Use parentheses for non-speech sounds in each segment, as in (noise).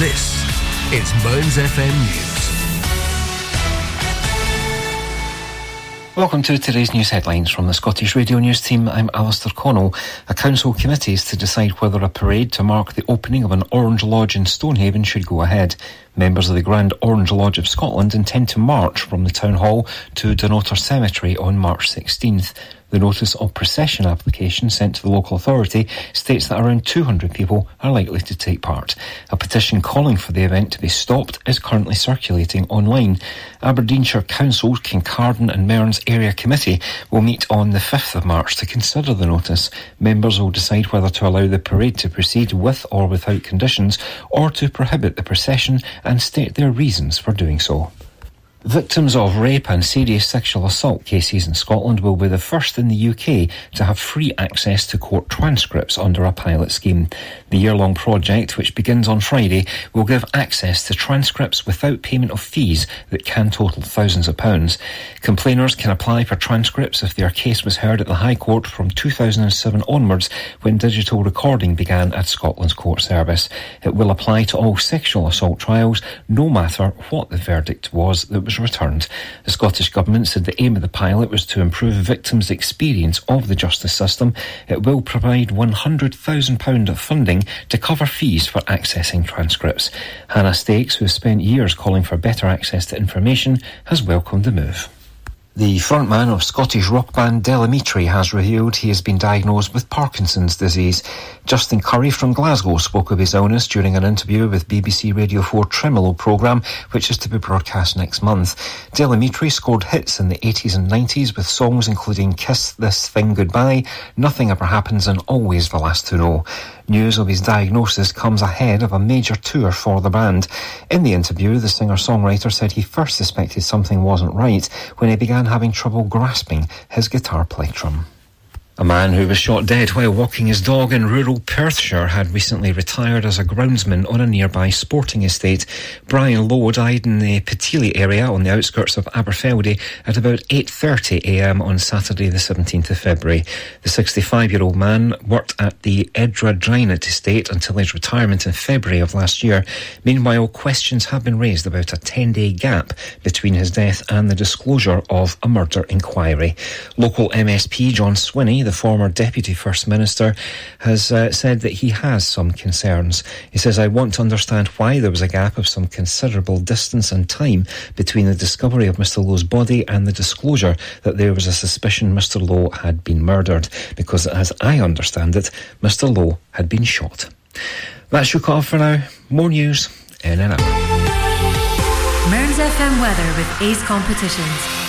This is Mearns FM News. Welcome to today's news headlines from the Scottish Radio News team. I'm Alistair Connell. A council committee is to decide whether a parade to mark the opening of an Orange Lodge in Stonehaven should go ahead. Members of the Grand Orange Lodge of Scotland intend to march from the Town Hall to Dunnottar Cemetery on March 16th. The notice of procession application sent to the local authority states that around 200 people are likely to take part. A petition calling for the event to be stopped is currently circulating online. Aberdeenshire Council's Kincardine and Mearns Area Committee will meet on the 5th of March to consider the notice. Members will decide whether to allow the parade to proceed with or without conditions or to prohibit the procession and state their reasons for doing so. Victims of rape and serious sexual assault cases in Scotland will be the first in the UK to have free access to court transcripts under a pilot scheme. The year-long project, which begins on Friday, will give access to transcripts without payment of fees that can total thousands of pounds. Complainers can apply for transcripts if their case was heard at the High Court from 2007 onwards when digital recording began at Scotland's court service. It will apply to all sexual assault trials, no matter what the verdict was that was was returned. The Scottish Government said the aim of the pilot was to improve victims' experience of the justice system. It will provide £100,000 of funding to cover fees for accessing transcripts. Hannah Stakes, who has spent years calling for better access to information, has welcomed the move. The frontman of Scottish rock band Del Amitri has revealed he has been diagnosed with Parkinson's disease. Justin Currie from Glasgow spoke of his illness during an interview with BBC Radio 4 Tremolo programme, which is to be broadcast next month. Del Amitri scored hits in the 80s and 90s with songs including Kiss This Thing Goodbye, Nothing Ever Happens and Always the Last to Know. News of his diagnosis comes ahead of a major tour for the band. In the interview, the singer-songwriter said he first suspected something wasn't right when he began having trouble grasping his guitar plectrum. A man who was shot dead while walking his dog in rural Perthshire had recently retired as a groundsman on a nearby sporting estate. Brian Low died in the Pitilie area on the outskirts of Aberfeldy at about 8.30am on Saturday the 17th of February. The 65-year-old man worked at the Edra estate until his retirement in February of last year. Meanwhile, questions have been raised about a 10-day gap between his death and the disclosure of a murder inquiry. Local MSP John Swinney, the former Deputy First Minister, has uh, said that he has some concerns. He says, I want to understand why there was a gap of some considerable distance and time between the discovery of Mr Low's body and the disclosure that there was a suspicion Mr Low had been murdered, because as I understand it, Mr Lowe had been shot. That's your call for now. More news in and out. Mearns FM weather with Ace Competitions.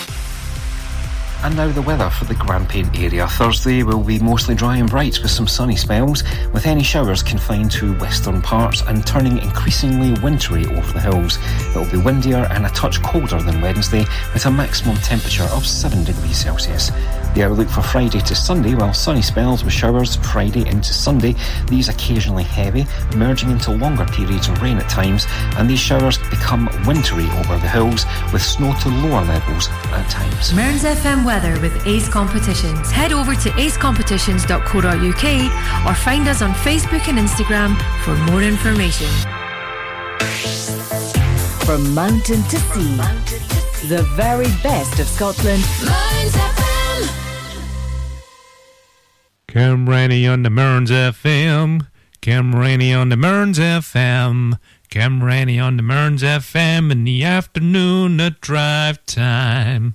And now the weather for the Grampian area. Thursday will be mostly dry and bright with some sunny spells, with any showers confined to western parts and turning increasingly wintry over the hills. It will be windier and a touch colder than Wednesday, with a maximum temperature of 7 degrees Celsius. The outlook for Friday to Sunday, while sunny spells with showers Friday into Sunday, these occasionally heavy, merging into longer periods of rain at times, and these showers become wintry over the hills with snow to lower levels at times. Mearns FM weather with Ace Competitions. Head over to acecompetitions.co.uk or find us on Facebook and Instagram for more information. From mountain to sea, the very best of Scotland. Cam Rainey on the Mearns FM. Cam Rainey on the Mearns FM. Cam Rainey on the Mearns FM in the afternoon at drive time.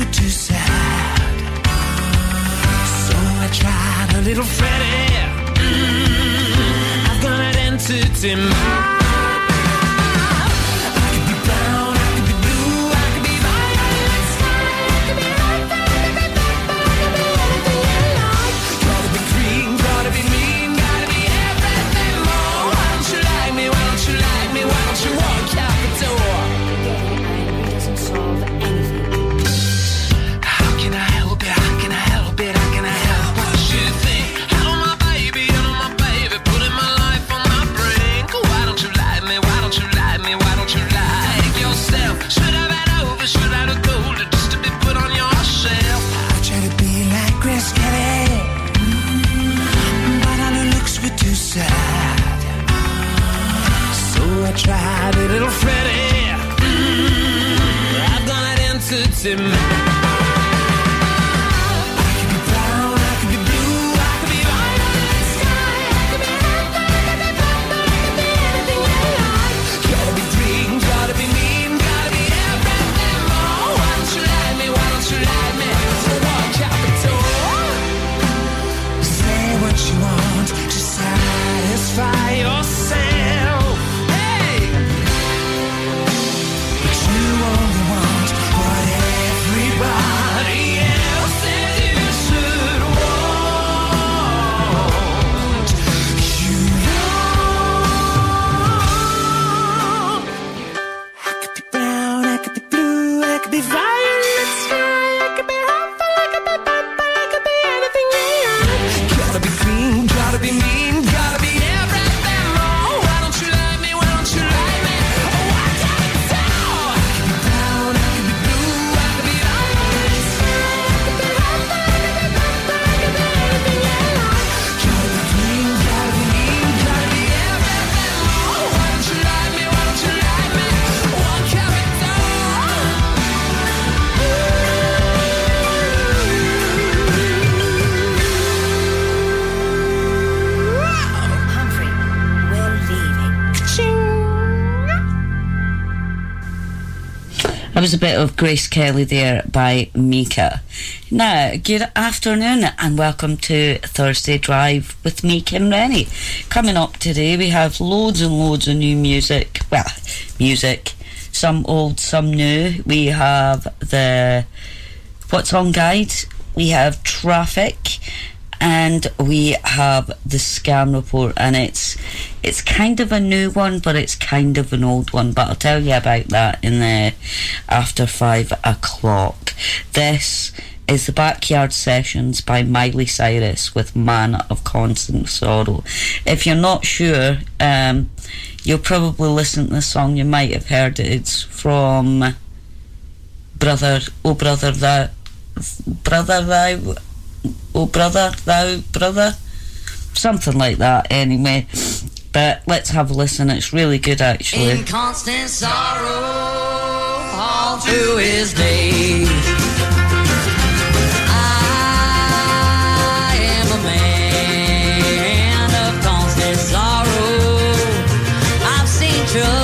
were too sad. So I tried a little Freddie. Mm, I've got an entity mind. I tried it, little Freddy. Mm, I've got an answer to my. Here's a bit of Grace Kelly there by Mika. Now, good afternoon and welcome to Thursday Drive with me, Kim Rennie. Coming up today, we have loads and loads of new music. Well, music, some old, some new. We have the What's On Guide, we have Traffic, and we have the scam report, and it's it's kind of a new one, but it's kind of an old one. But I'll tell you about that in the after five o'clock. This is the Backyard Sessions by Miley Cyrus with Man of Constant Sorrow. If you're not sure, um, you'll probably listen to this song, you might have heard it. It's from Brother, Oh Brother, That, Brother, That oh brother, thou brother, something like that. Anyway, but let's have a listen. It's really good actually. In constant sorrow, all through his days. true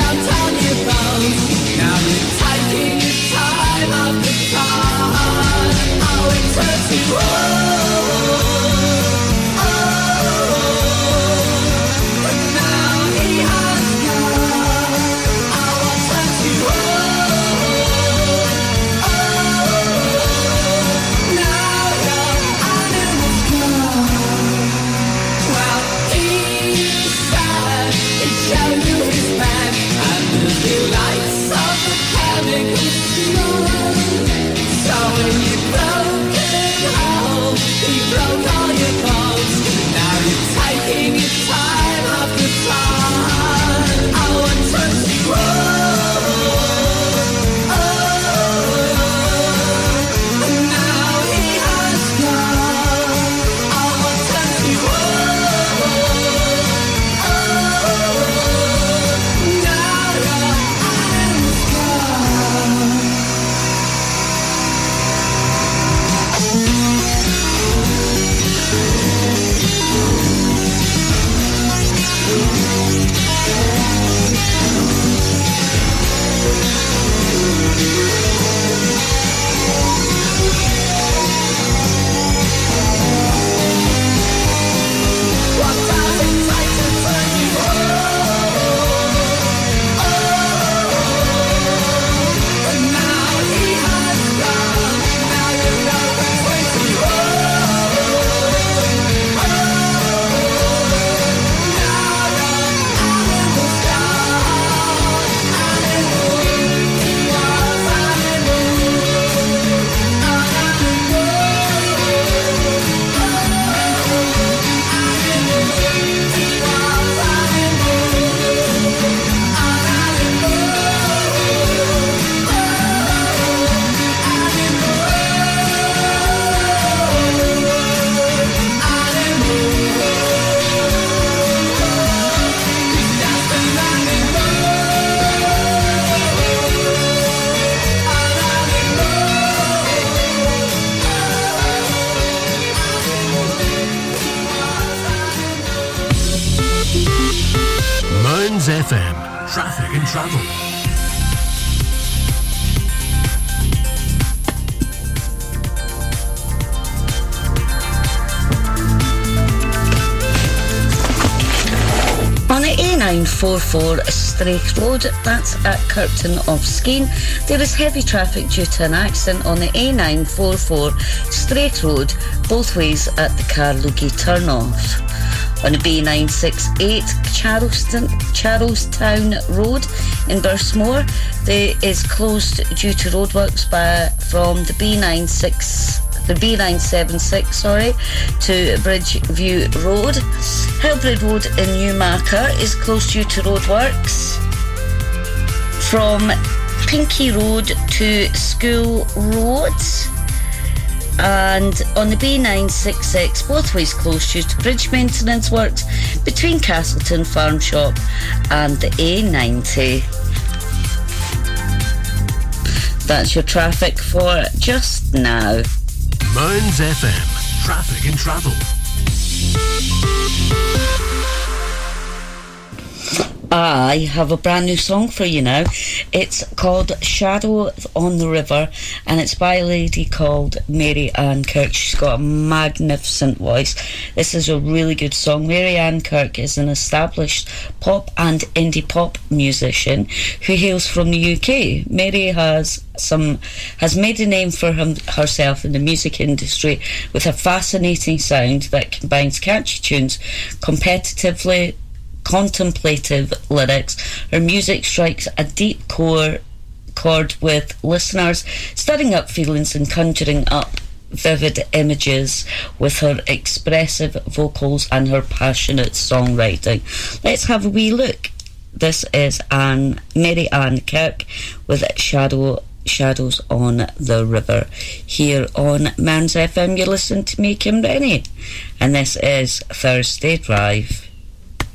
downtown 44 Straith Road, that's at Kirkton of Skene. There is heavy traffic due to an accident on the A944 Straith Road, both ways at the Carlugie turnoff. On the B968 Charleston, Charlestown Road in Bursmore, there is closed due to roadworks by, from the B96 the B976, sorry, to Bridgeview Road. Hillbridge Road in Newmarket is closed due to roadworks. From Pinkey Road to School Road. And on the B966, both ways closed due to bridge maintenance works between Castleton Farm Shop and the A90. That's your traffic for just now. Mearns FM. Traffic and travel. I have a brand new song for you now. It's called Shadow on the River and it's by a lady called Mary Ann Kirk. She's got a magnificent voice. This is a really good song. Mary Ann Kirk is an established pop and indie pop musician who hails from the UK. Mary has some has made a name for him, herself in the music industry with a fascinating sound that combines catchy tunes competitively contemplative lyrics. Her music strikes a deep core chord with listeners, stirring up feelings and conjuring up vivid images with her expressive vocals and her passionate songwriting. Let's have a wee look. This is Anne Mary Ann Kirk with Shadow Shadows on the River. Here on Mearns FM, you listen to me, Kim Rennie, and this is Thursday Drive.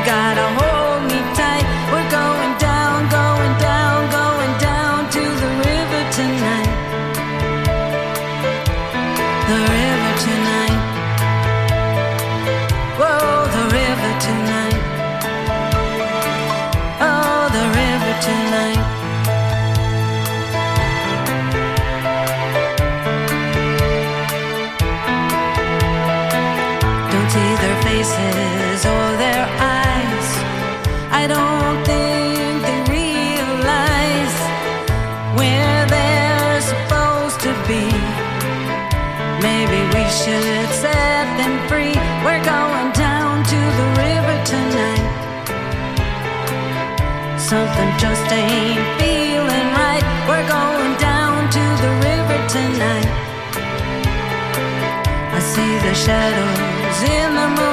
You Something just ain't feeling right. We're going down to the river tonight. I see the shadows in the moonlight.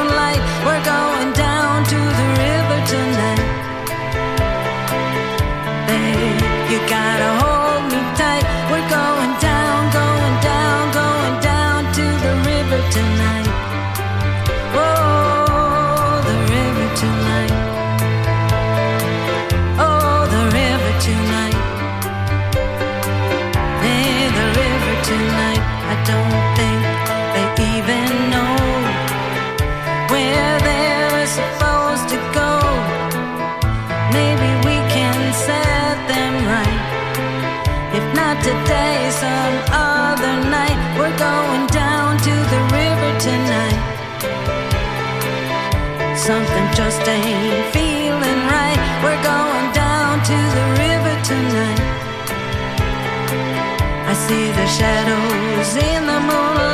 Just ain't feeling right. We're going down to the river tonight. I see the shadows in the moonlight.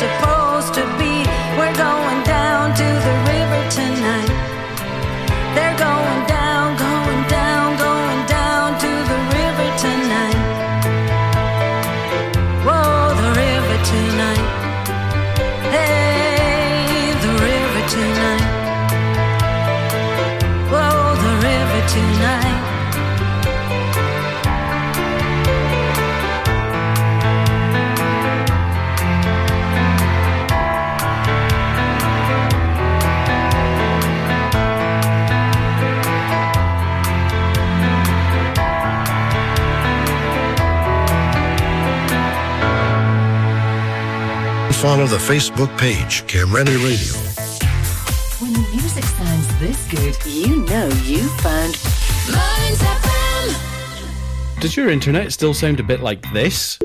They're Follow the Facebook page, Camreni Radio. When the music sounds this good, you know you found Does your internet still sound a bit like this?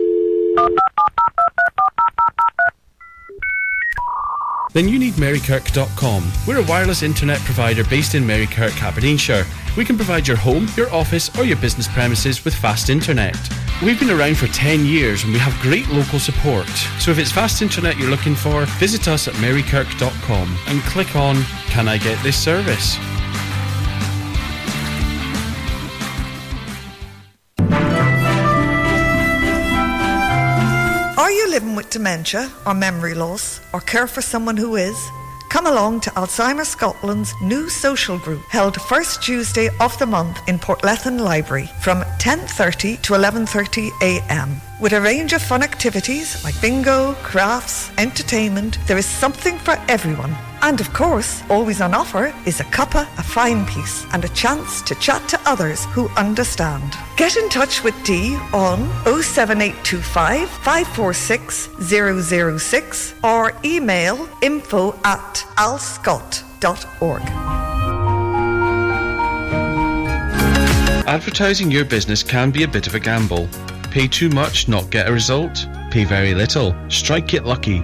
Then you need Marykirk.com. We're a wireless internet provider based in Marykirk, Aberdeenshire. We can provide your home, your office, or your business premises with fast internet. We've been around for 10 years and we have great local support. So if it's fast internet you're looking for, visit us at marykirk.com and click on Can I get this service? Are you living with dementia or memory loss or care for someone who is? Come along to Alzheimer's Scotland's new social group held first Tuesday of the month in Portlethen Library from 10:30 to 11:30 a.m. With a range of fun activities like bingo, crafts, entertainment, there is something for everyone. And of course, always on offer is a cuppa, a fine piece, and a chance to chat to others who understand. Get in touch with Dee on 07825 546 006 or email info at alzscot.org. Advertising your business can be a bit of a gamble. Pay too much, not get a result. Pay very little, strike it lucky.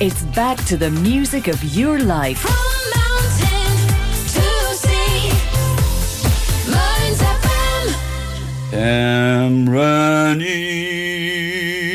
It's back to the music of your life. Camrani. She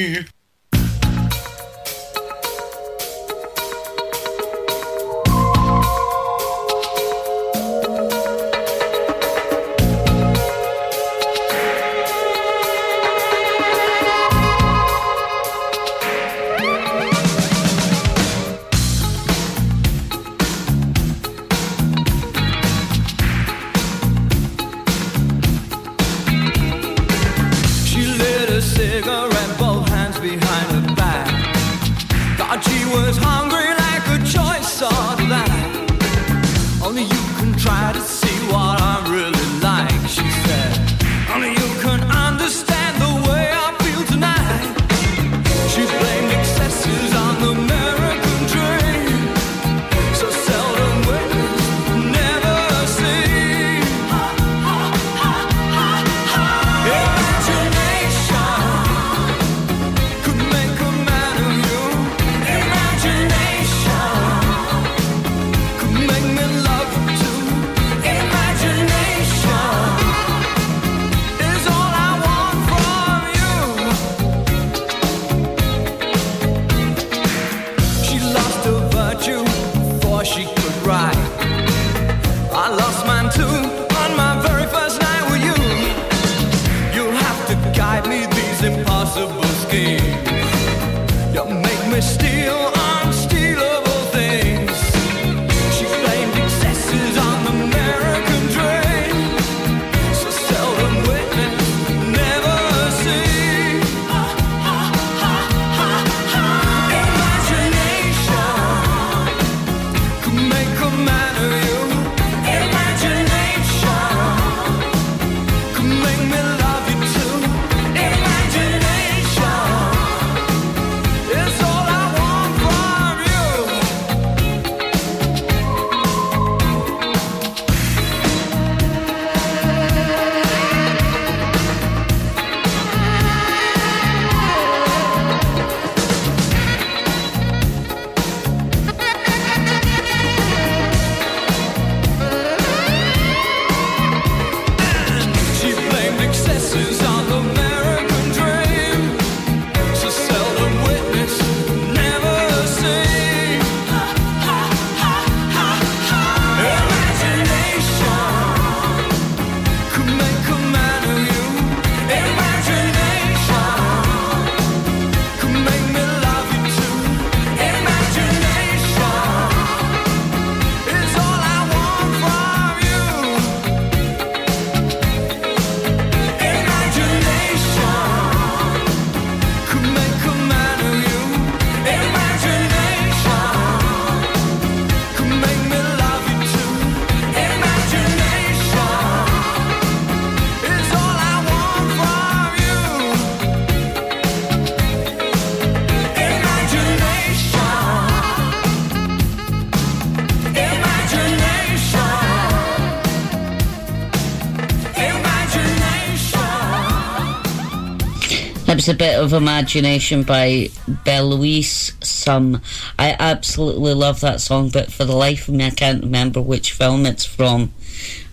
was a bit of imagination by Belouis Some. I absolutely love that song, but for the life of me, I can't remember which film it's from.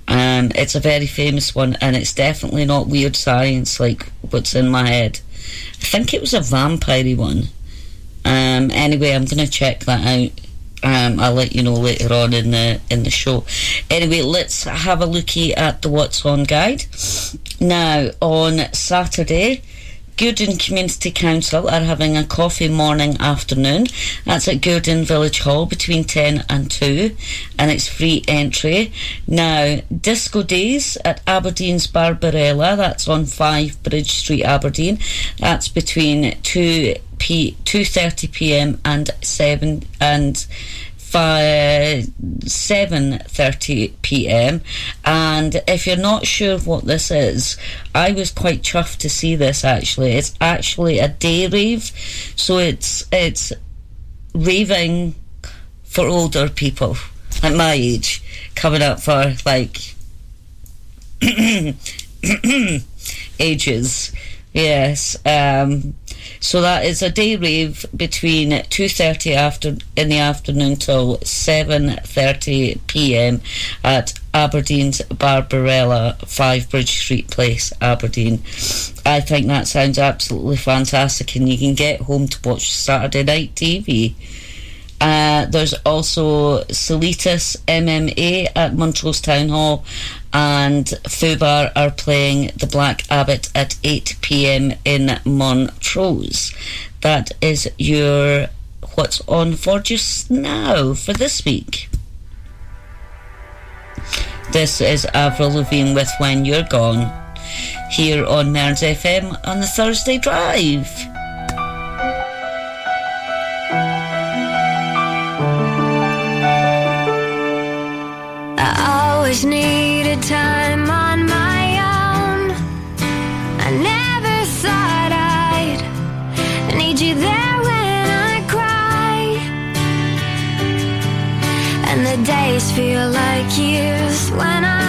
Um, it's a very famous one, and it's definitely not weird science like what's in my head. I think it was a vampire one. Um, anyway, I'm to check that out. Um, I'll let you know later on in the in the show. Anyway, let's have a looky at the What's On guide. Now, on Saturday, Gourdon Community Council are having a coffee morning afternoon. That's at Gourdon Village Hall between 10 and 2, and it's free entry. Now, Disco Days at Aberdeen's Barbarella, that's on 5 Bridge Street, Aberdeen. That's between 2 p 2:30 p.m. and 7 and 7.30 p.m. And if you're not sure what this is, I was quite chuffed to see this actually. It's actually a day rave. So it's, it's raving for older people at my age, coming up for like (coughs) (coughs) ages. Yes. Um, so that is a day rave between 2.30 after, in the afternoon till 7.30 p.m. at Aberdeen's Barbarella, 5 Bridge Street Place, Aberdeen. I think that sounds absolutely fantastic and you can get home to watch Saturday night TV. Uh, there's also Solitas MMA at Montrose Town Hall, and Fubar are playing the Black Abbot at 8 pm in Montrose. That is your what's on for just now for this week. This is Avril Lavigne with When You're Gone here on Mearns FM on the Thursday Drive. I always needed time on my own. I never thought I'd need you there when I cry. And the days feel like years when I'm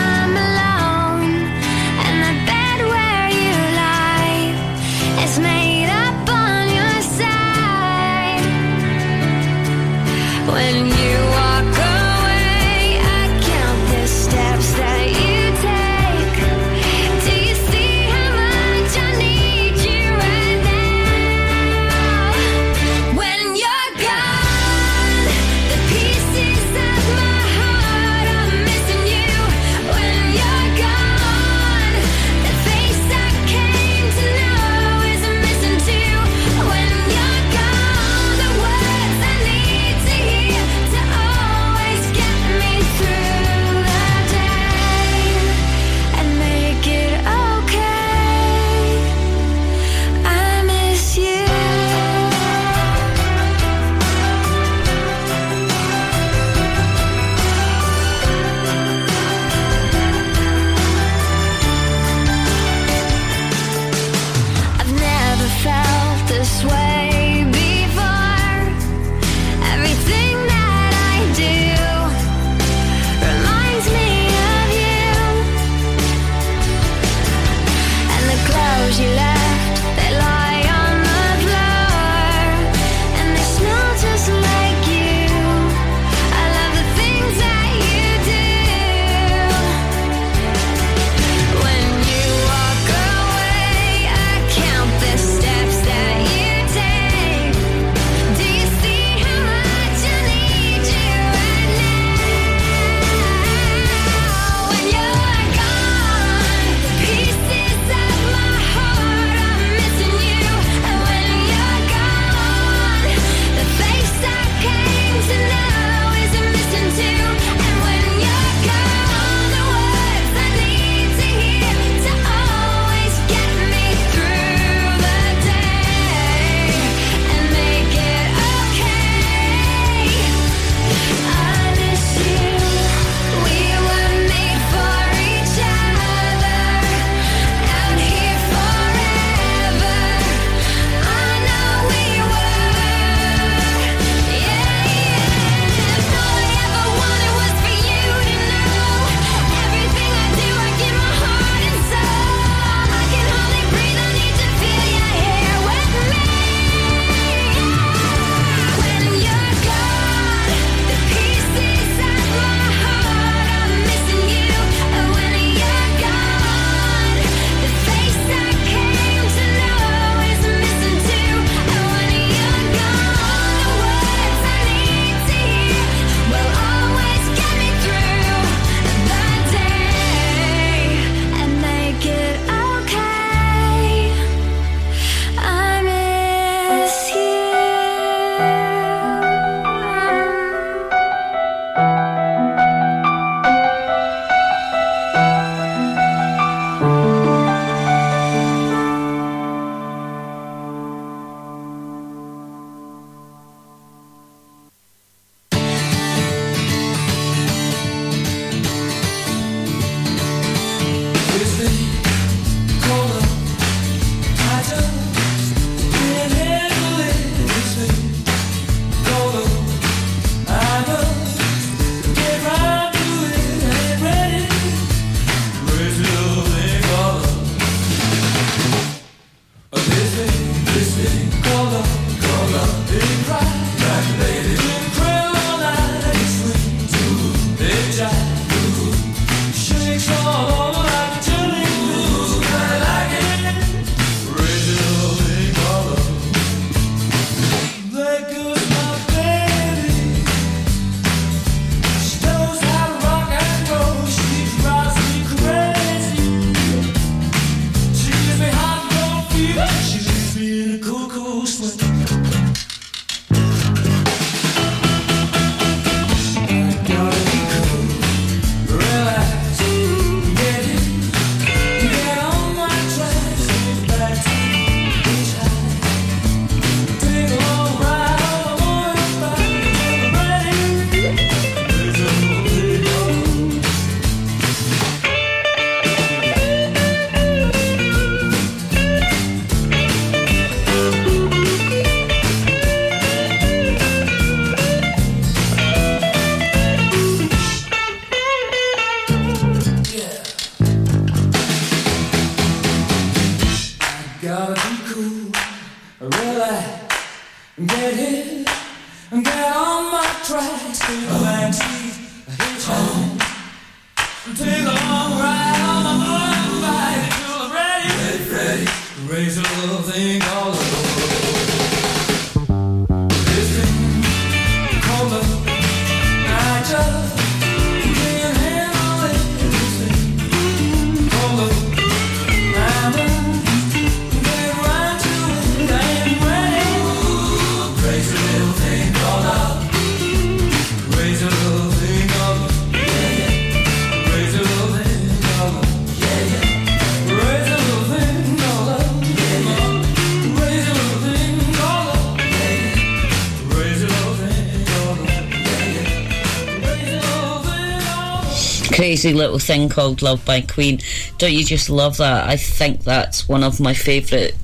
Crazy Little Thing Called Love by Queen. Don't you just love that? I think that's one of my favourite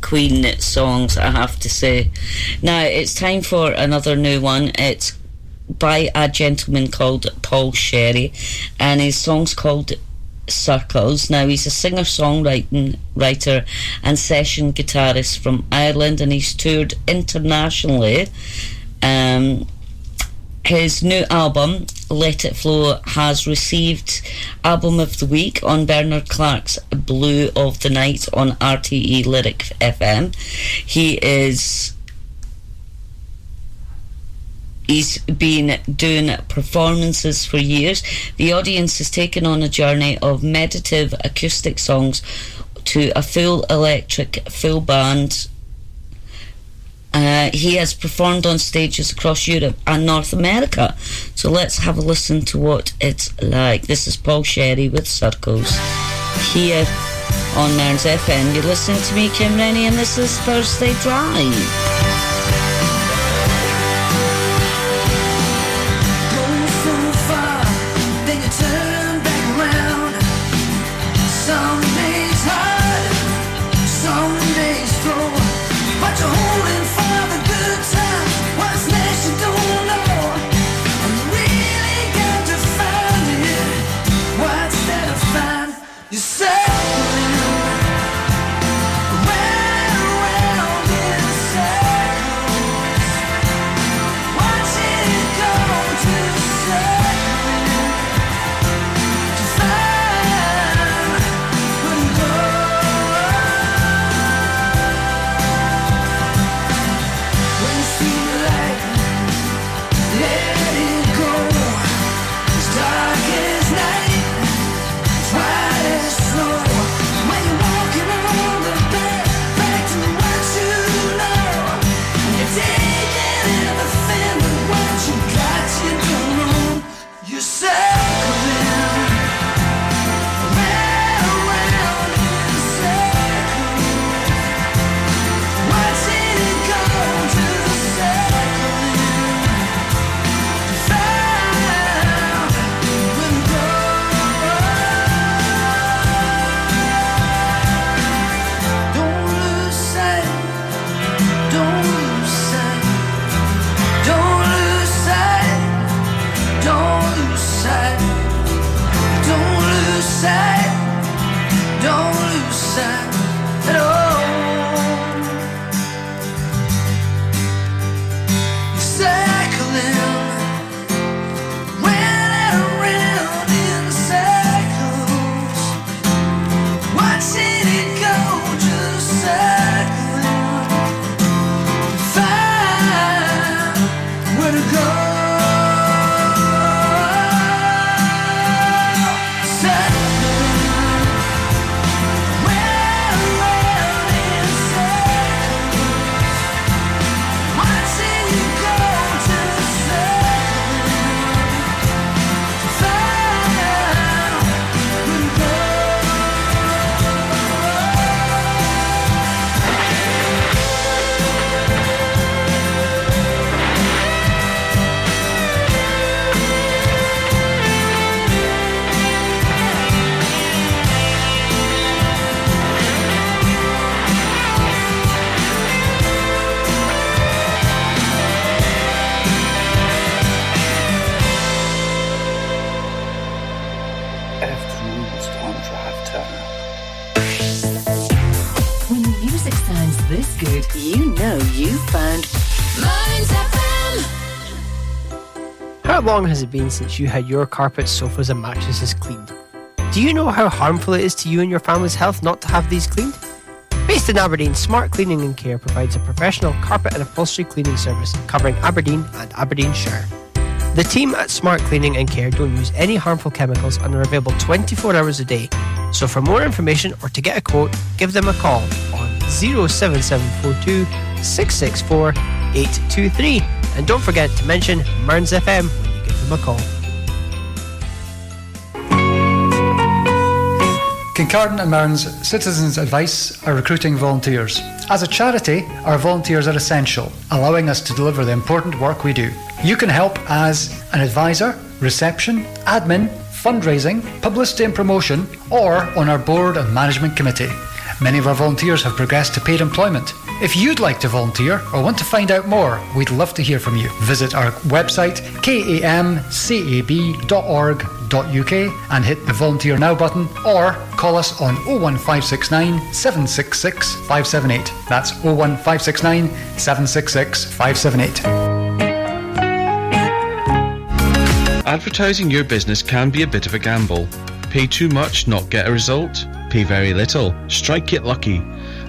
Queen songs, I have to say. Now, it's time for another new one. It's by a gentleman called Paul Sherry, and his song's called Circles. Now, he's a singer songwriting writer and session guitarist from Ireland, and he's toured internationally. Um, his new album, Let It Flow, has received Album of the Week on Bernard Clarke's Blue of the Night on RTE Lyric FM. He is. He's been doing performances for years. The audience has taken on a journey of meditative acoustic songs to a full electric, full band uh, he has performed on stages across Europe and North America. So let's have a listen to what it's like. This is Paul Sherry with Circles here on Mearns FM. You're listening to me, Kim Rennie, and this is Thursday Drive. Long has it been since you had your carpets, sofas, and mattresses cleaned? Do you know how harmful it is to you and your family's health not to have these cleaned? Based in Aberdeen, Smart Cleaning and Care provides a professional carpet and upholstery cleaning service covering Aberdeen and Aberdeenshire. The team at Smart Cleaning and Care don't use any harmful chemicals and are available 24 hours a day. So for more information or to get a quote, give them a call on 07742 664 823. And don't forget to mention Mearns FM when you give them a call. Kincardine and Mearns Citizens Advice are recruiting volunteers. As a charity, our volunteers are essential, allowing us to deliver the important work we do. You can help as an advisor, reception, admin, fundraising, publicity and promotion, or on our board and management committee. Many of our volunteers have progressed to paid employment. If you'd like to volunteer or want to find out more, we'd love to hear from you. Visit our website kamcab.org.uk and hit the volunteer now button or call us on 01569 766 578. That's 01569 766 578. Advertising your business can be a bit of a gamble. Pay too much, not get a result. Pay very little, strike it lucky.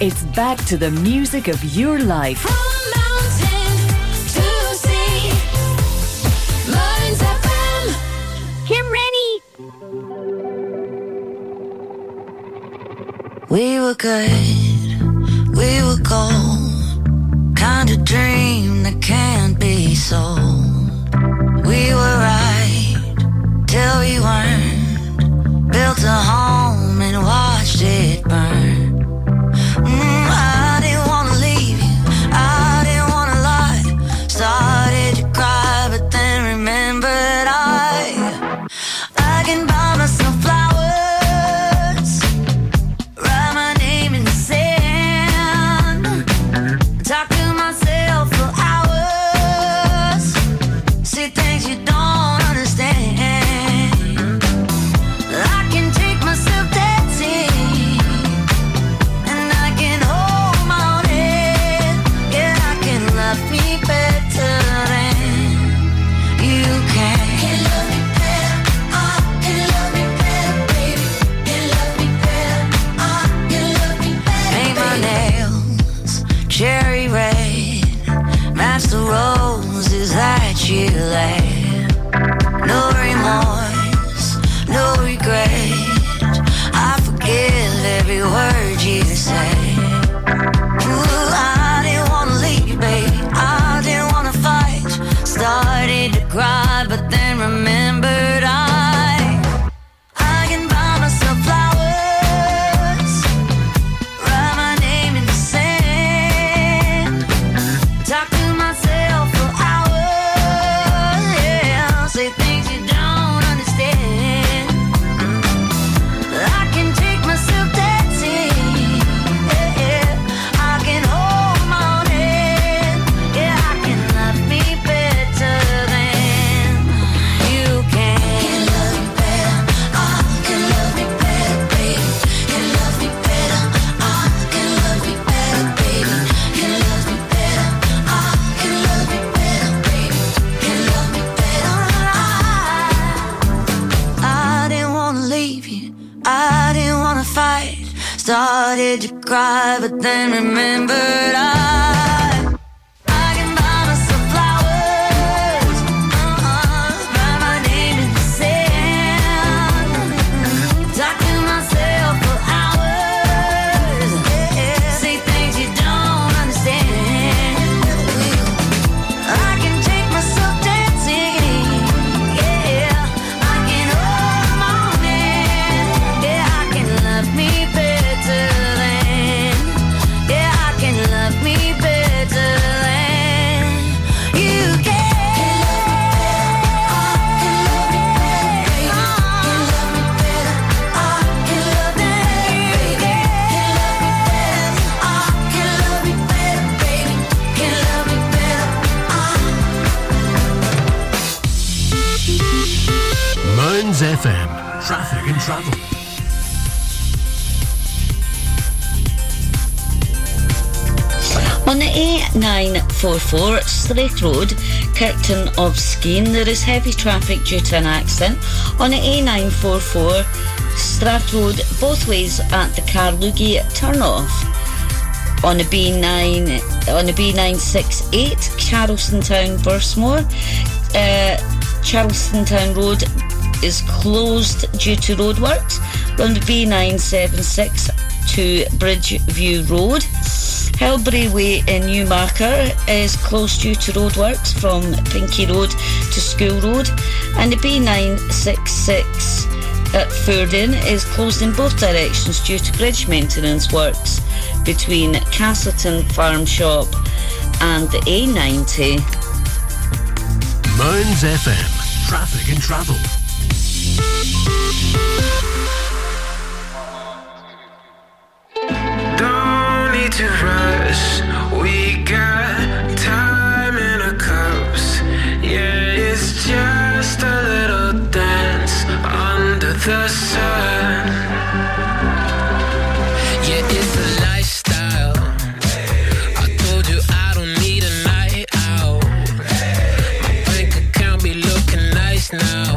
It's back to the music of your life. From mountain to sea, Mearns FM. Kim Rennie. We were good, we were gold. Kind of dream that can't be sold. We were right till we weren't. Built a home and watched it burn. Mm, then remembered A944 Slate Road, Kirkton of Skene, there is heavy traffic due to an accident. On the A944 Strat Road, both ways at the Carlugi turnoff. On the B9, on the B968 Charleston Town Bursmore, uh, Charleston Town Road is closed due to roadworks. On the B976 to Bridgeview Road. Helbury Way in Newmarket is closed due to roadworks from Pinky Road to School Road, and the B966 at Fordoun is closed in both directions due to bridge maintenance works between Castleton Farm Shop and the A90. Mearns FM. Traffic and travel. Now.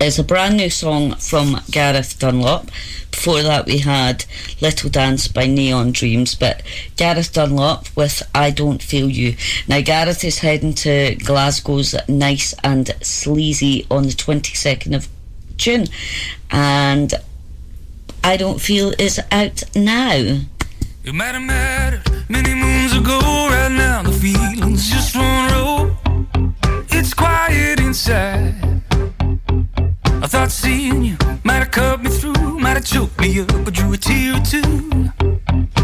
is a brand new song from Gareth Dunlop. Before that, we had Little Dance by Neon Dreams, but Gareth Dunlop with I Don't Feel You. Now, Gareth is heading to Glasgow's Nice and Sleazy on the 22nd of June, and I Don't Feel is out now. It might have mattered many moons ago. Right now, the feeling's just one. It's quiet inside thought seeing you might have cut me through, might have choked me up or drew a tear or two.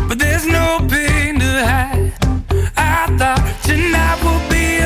But there's no pain to hide. I thought tonight would be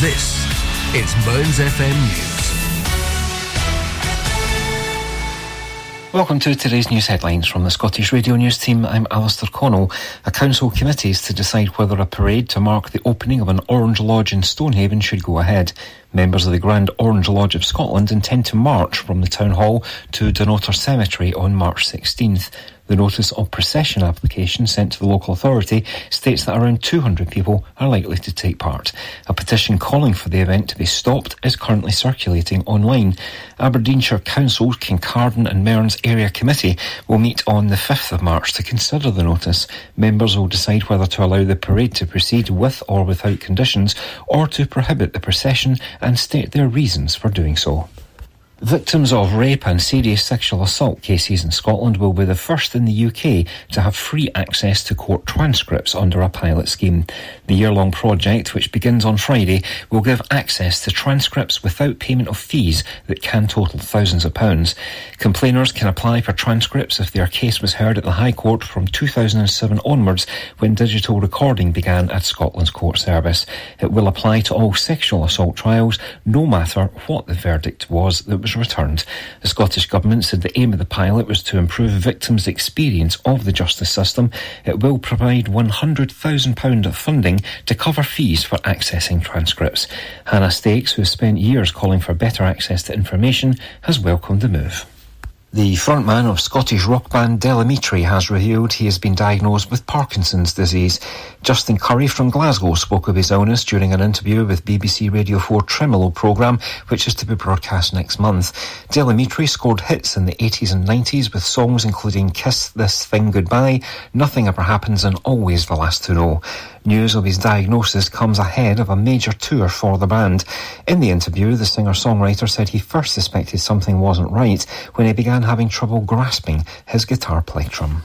This is Mearns FM News. Welcome to today's news headlines from the Scottish Radio News team. I'm Alistair Connell. A council committee is to decide whether a parade to mark the opening of an Orange Lodge in Stonehaven should go ahead. Members of the Grand Orange Lodge of Scotland intend to march from the Town Hall to Dunnottar Cemetery on March 16th. The notice of procession application sent to the local authority states that around 200 people are likely to take part. A petition calling for the event to be stopped is currently circulating online. Aberdeenshire Council's Kincardine and Mearns Area Committee will meet on the 5th of March to consider the notice. Members will decide whether to allow the parade to proceed with or without conditions or to prohibit the procession and state their reasons for doing so. Victims of rape and serious sexual assault cases in Scotland will be the first in the UK to have free access to court transcripts under a pilot scheme. The year long project, which begins on Friday, will give access to transcripts without payment of fees that can total thousands of pounds. Complainers can apply for transcripts if their case was heard at the High Court from 2007 onwards when digital recording began at Scotland's court service. It will apply to all sexual assault trials, no matter what the verdict was that was returned. The Scottish Government said the aim of the pilot was to improve victims' experience of the justice system. It will provide £100,000 of funding to cover fees for accessing transcripts. Hannah Stakes, who has spent years calling for better access to information, has welcomed the move. The frontman of Scottish rock band Del Amitri has revealed he has been diagnosed with Parkinson's disease. Justin Currie from Glasgow spoke of his illness during an interview with BBC Radio 4 Tremolo programme, which is to be broadcast next month. Del Amitri scored hits in the 80s and 90s with songs including Kiss This Thing Goodbye, Nothing Ever Happens and Always the Last to Know. News of his diagnosis comes ahead of a major tour for the band. In the interview, the singer-songwriter said he first suspected something wasn't right when he began having trouble grasping his guitar plectrum.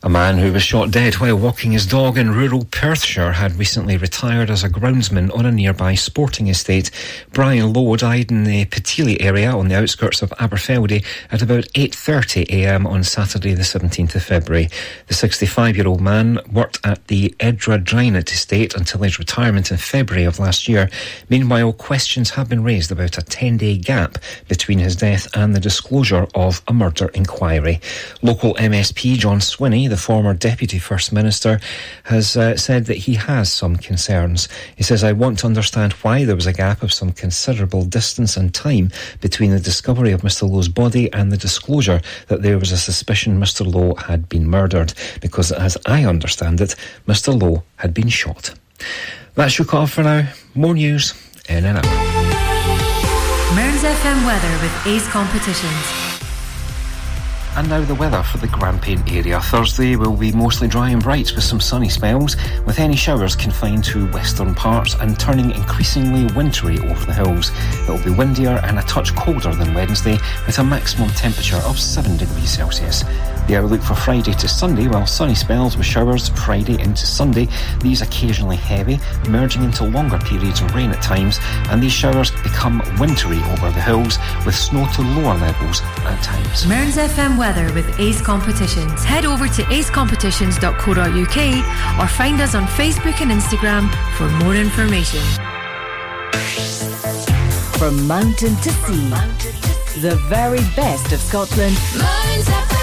A man who was shot dead while walking his dog in rural Perthshire had recently retired as a groundsman on a nearby sporting estate. Brian Low died in the Pitilie area on the outskirts of Aberfeldy at about 8.30am on Saturday the 17th of February. The 65-year-old man worked at the Edra estate until his retirement in February of last year. Meanwhile, questions have been raised about a 10-day gap between his death and the disclosure of a murder inquiry. Local MSP John Swinney the former Deputy First Minister, has uh, said that he has some concerns. He says, I want to understand why there was a gap of some considerable distance and time between the discovery of Mr. Low's body and the disclosure that there was a suspicion Mr. Low had been murdered, because as I understand it, Mr. Low had been shot. That's your call for now. More news in an hour. Mearns FM weather with Ace Competitions. And now the weather for the Grampian area. Thursday will be mostly dry and bright with some sunny spells, with any showers confined to western parts and turning increasingly wintry over the hills. It will be windier and a touch colder than Wednesday, with a maximum temperature of 7 degrees Celsius. The outlook for Friday to Sunday, well, sunny spells with showers Friday into Sunday. These occasionally heavy, merging into longer periods of rain at times, and these showers become wintry over the hills, with snow to lower levels at times. Mearns FM weather with Ace Competitions. Head over to acecompetitions.co.uk or find us on Facebook and Instagram for more information. From mountain to sea, the very best of Scotland. Mearns FM.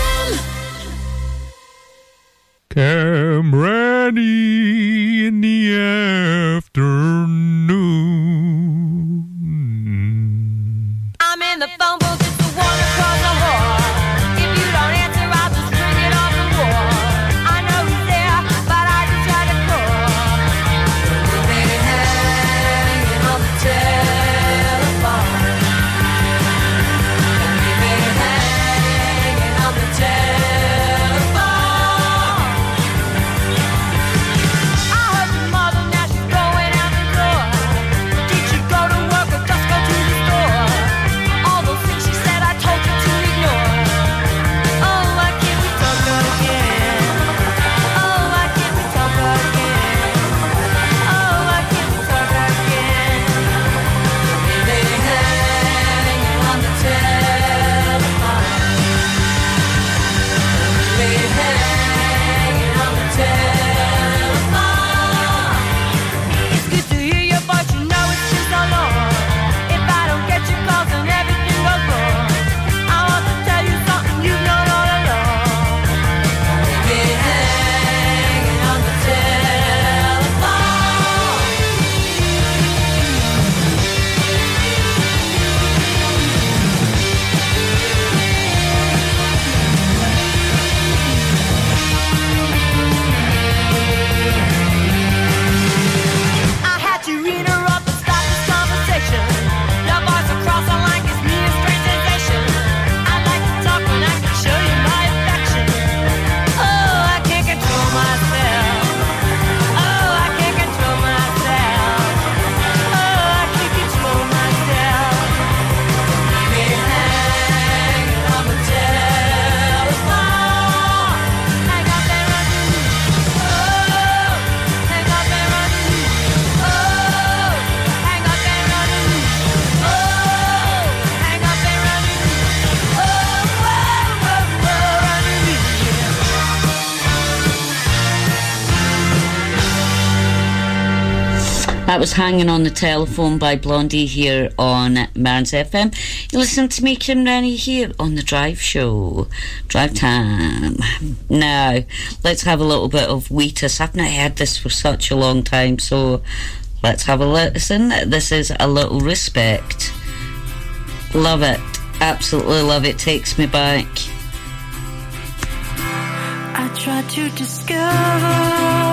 That was Hanging on the Telephone by Blondie here on Mearns FM. You listen to me, Kim Rennie, here on the Drive Show. Drive time. Now, let's have a little bit of Wheatus. I've not heard this for such a long time, so let's have a listen. This is A Little Respect. Love it. Absolutely love it. Takes me back. I try to discover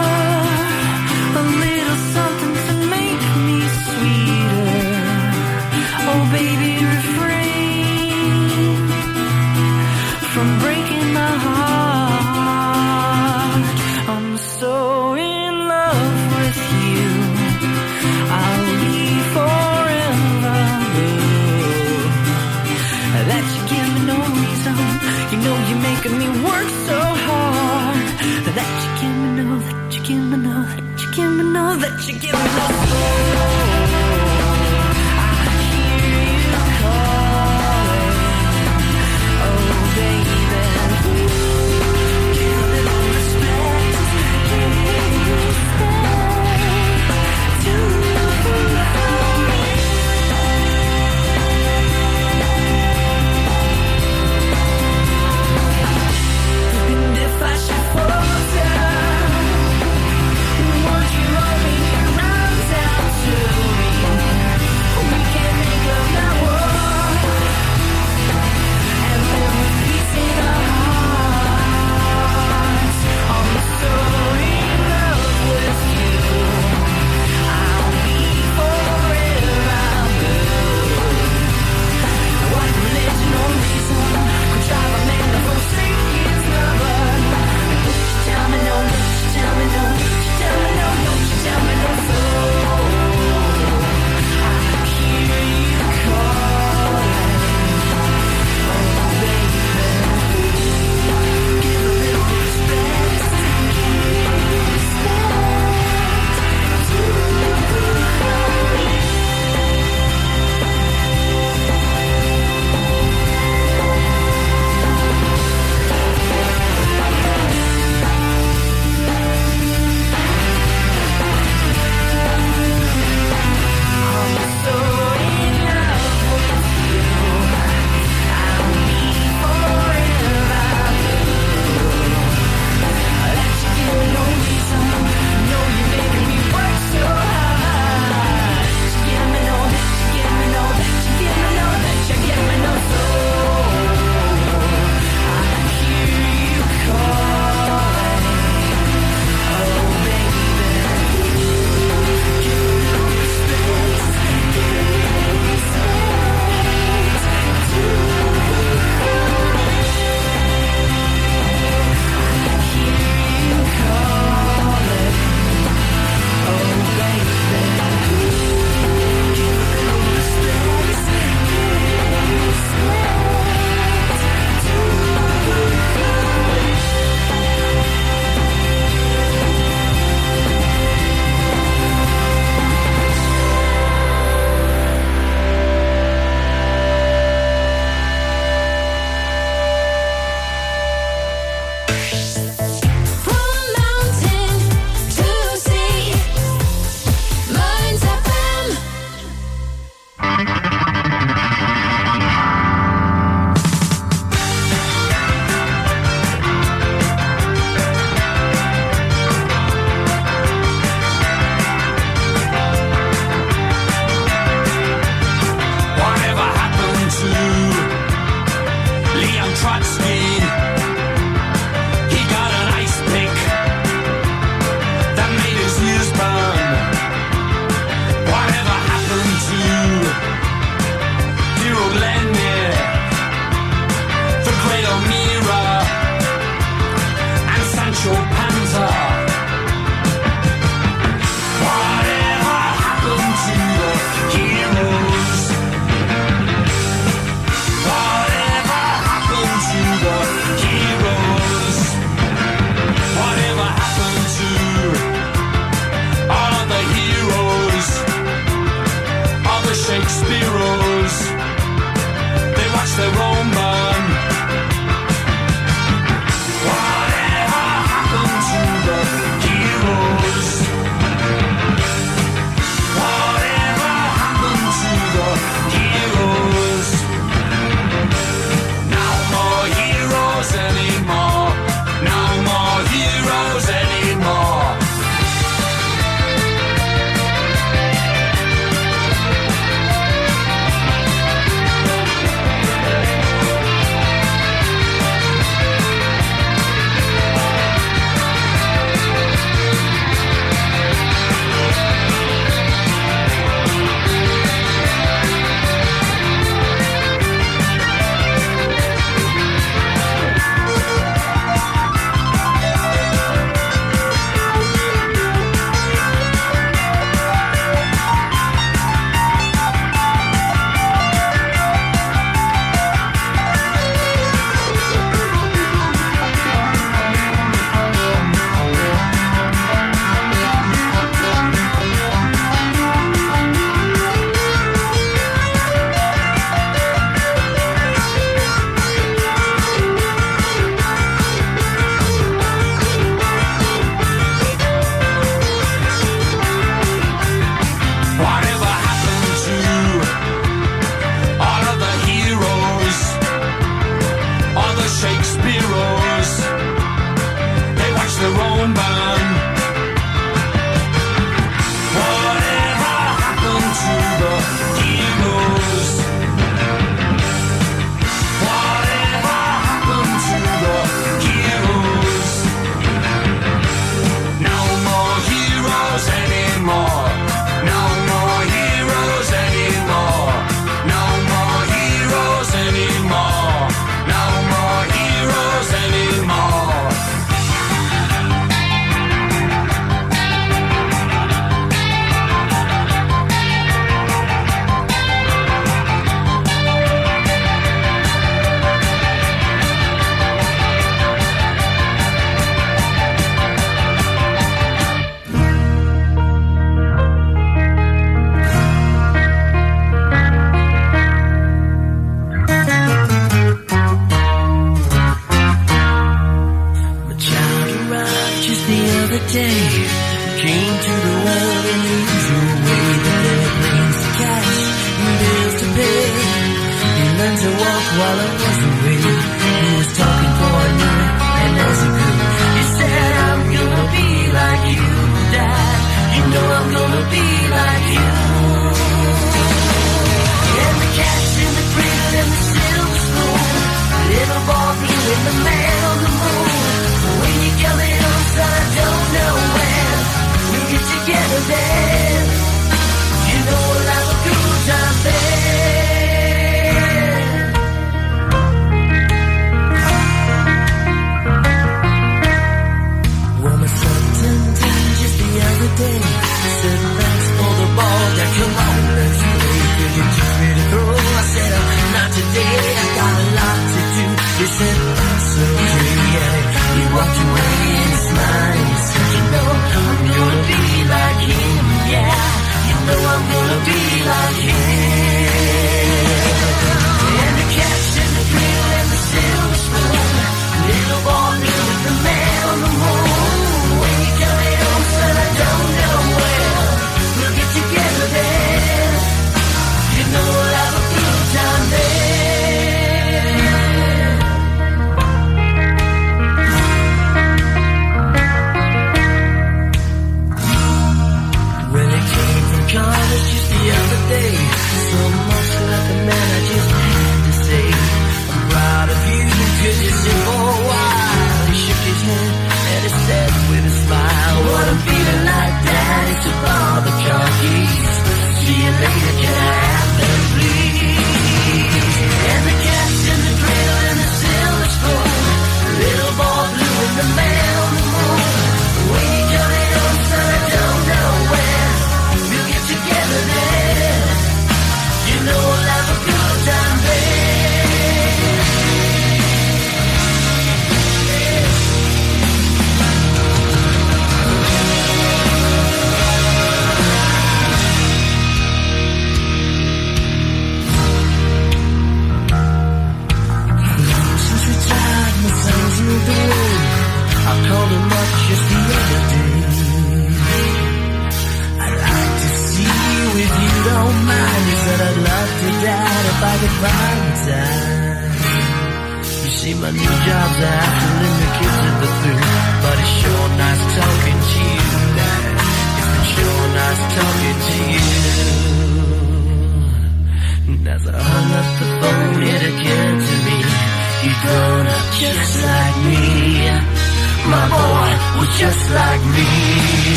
give me no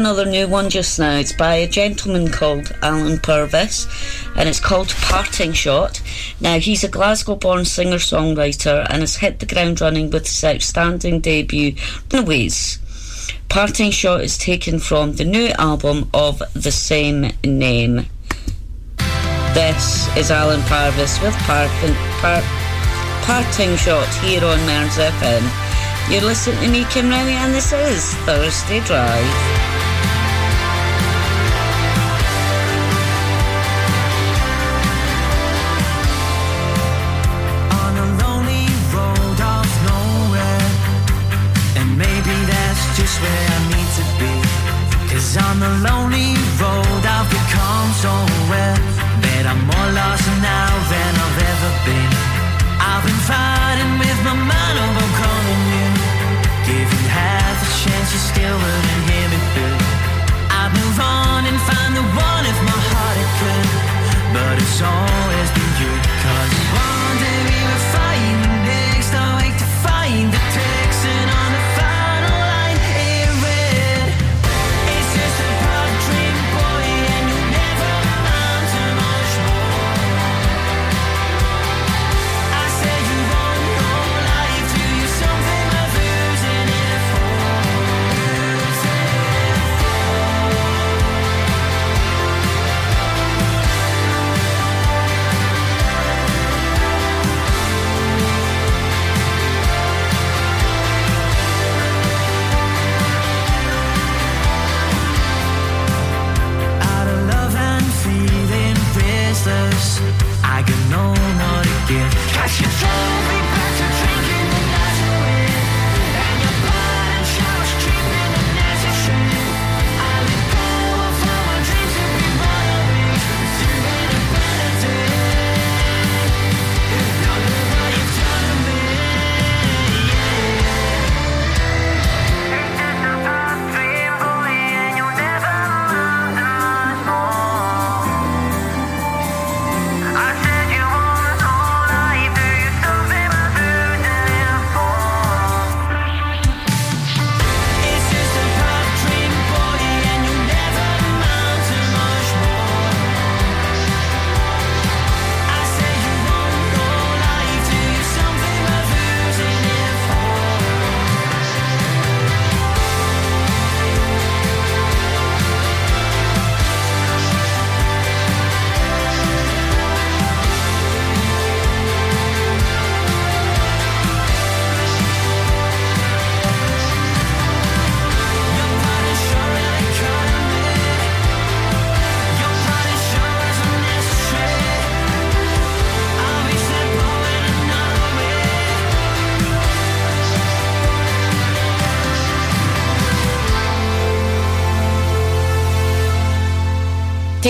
another new one just now. It's by a gentleman called Alan Purvis, and it's called Parting Shot. Now, he's a Glasgow born singer songwriter and has hit the ground running with his outstanding debut, Runaways. Parting Shot is taken from the new album of the same name. This is Alan Purvis with Parting, par, Parting Shot here on Mearns FM. You're listening to me, Kim Rennie, and this is Thursday Drive.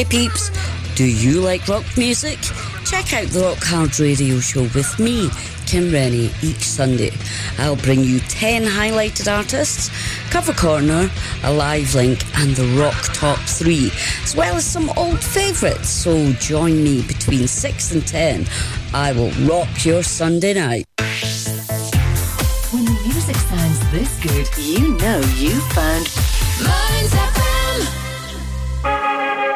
Hey peeps, do you like rock music? Check out the Rock Hard Radio Show with me, Kim Rennie, each Sunday. I'll bring you 10 highlighted artists, Cover Corner, a live link, and the Rock Top 3, as well as some old favourites. So join me between 6 and 10. I will rock your Sunday night. When the music sounds this good, you know you found FM.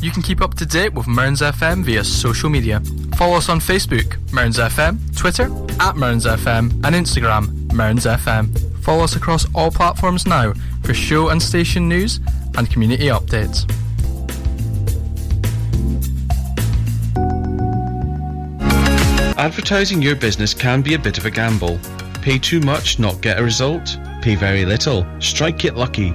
You can keep up to date with Mearns FM via social media. Follow us on Facebook, Mearns FM, Twitter, at Mearns FM, and Instagram, Mearns FM. Follow us across all platforms now for show and station news and community updates. Advertising your business can be a bit of a gamble. Pay too much, not get a result. Pay very little, strike it lucky.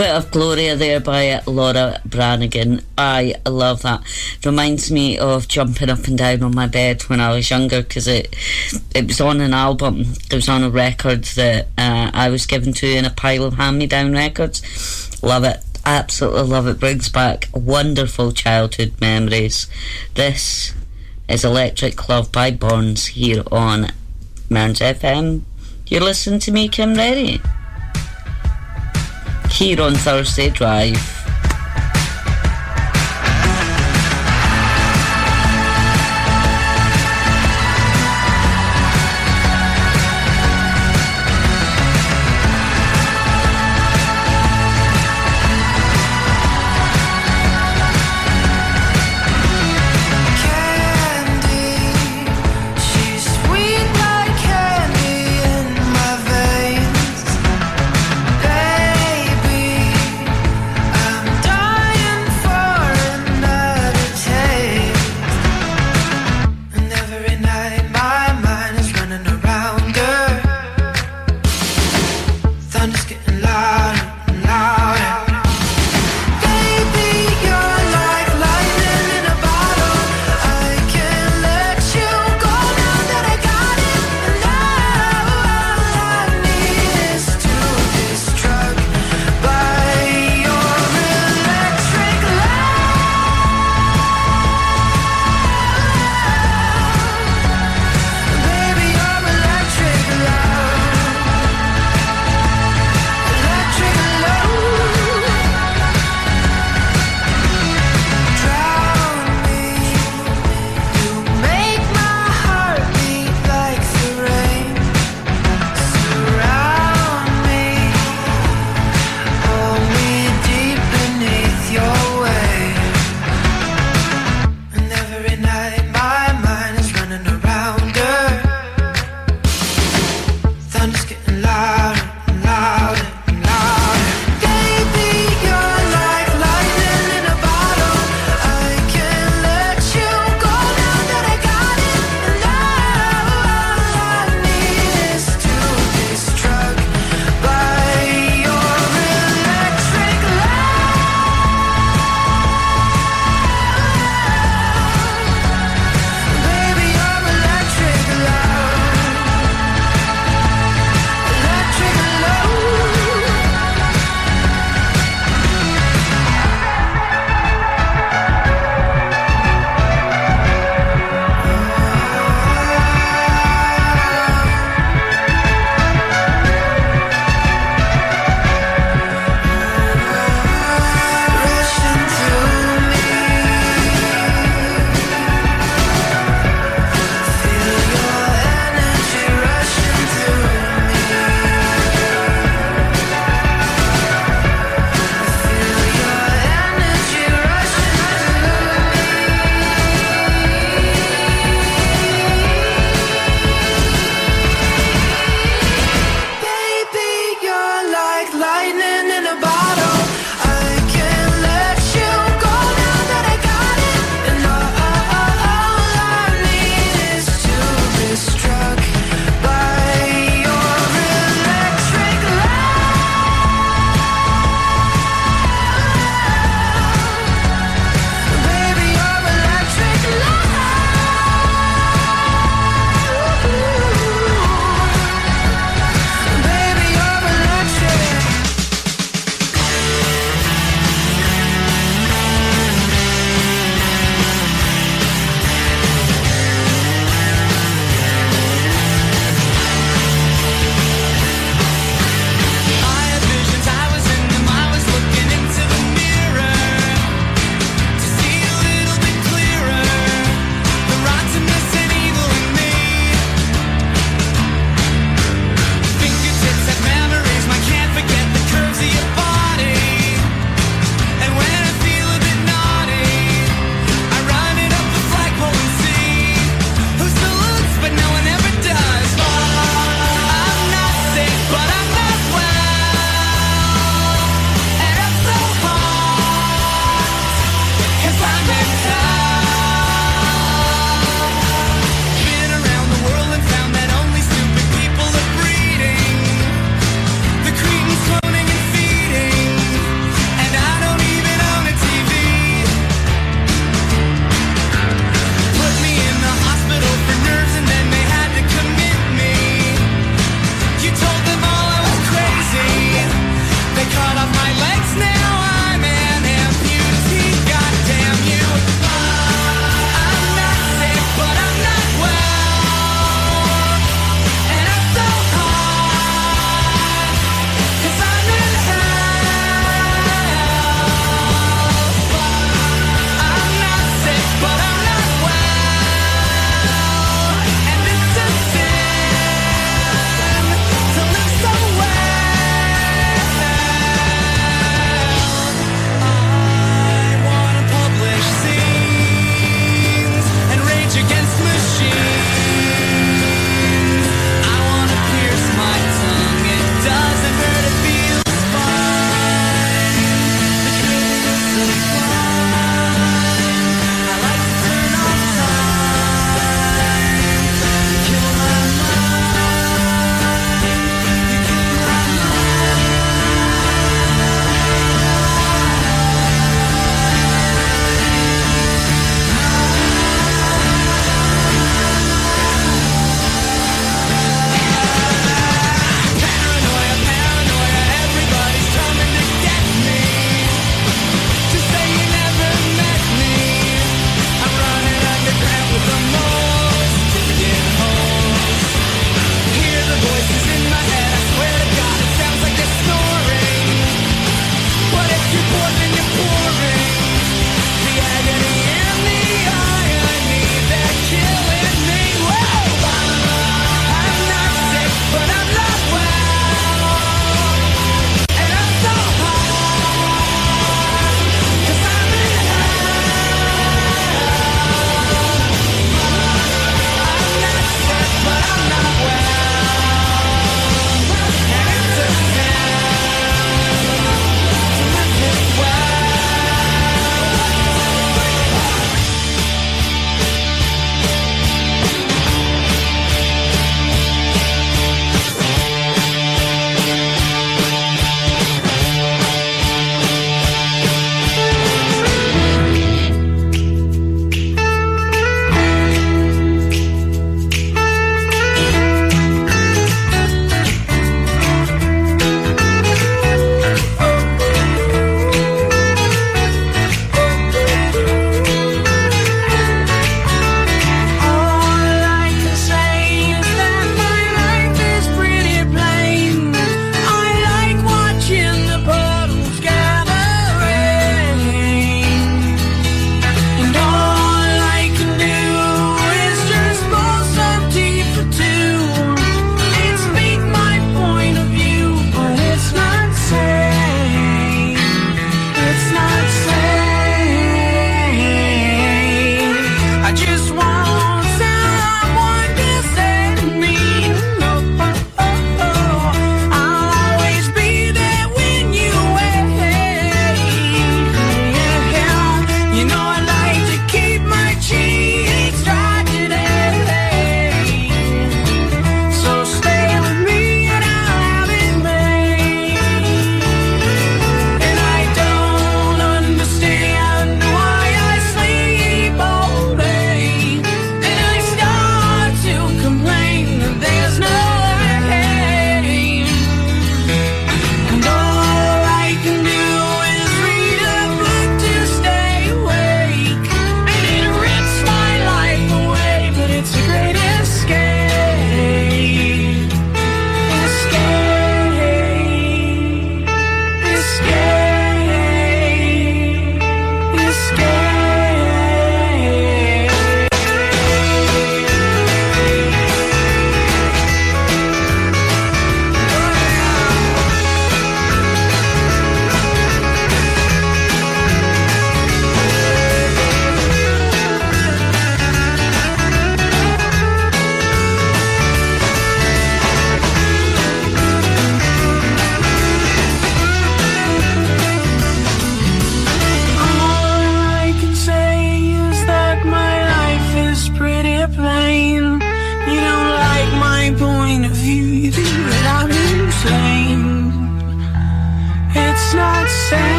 Bit of Gloria there by Laura Branigan. I love that. Reminds me of jumping up and down on my bed when I was younger because it it was on an album. It was on a record that uh, I was given to in a pile of hand-me-down records. Love it. Absolutely love it. Brings back wonderful childhood memories. This is Electric Love by BØRNS here on Mearns FM. You're listening to me, Kim Rennie here on Thursday Drive.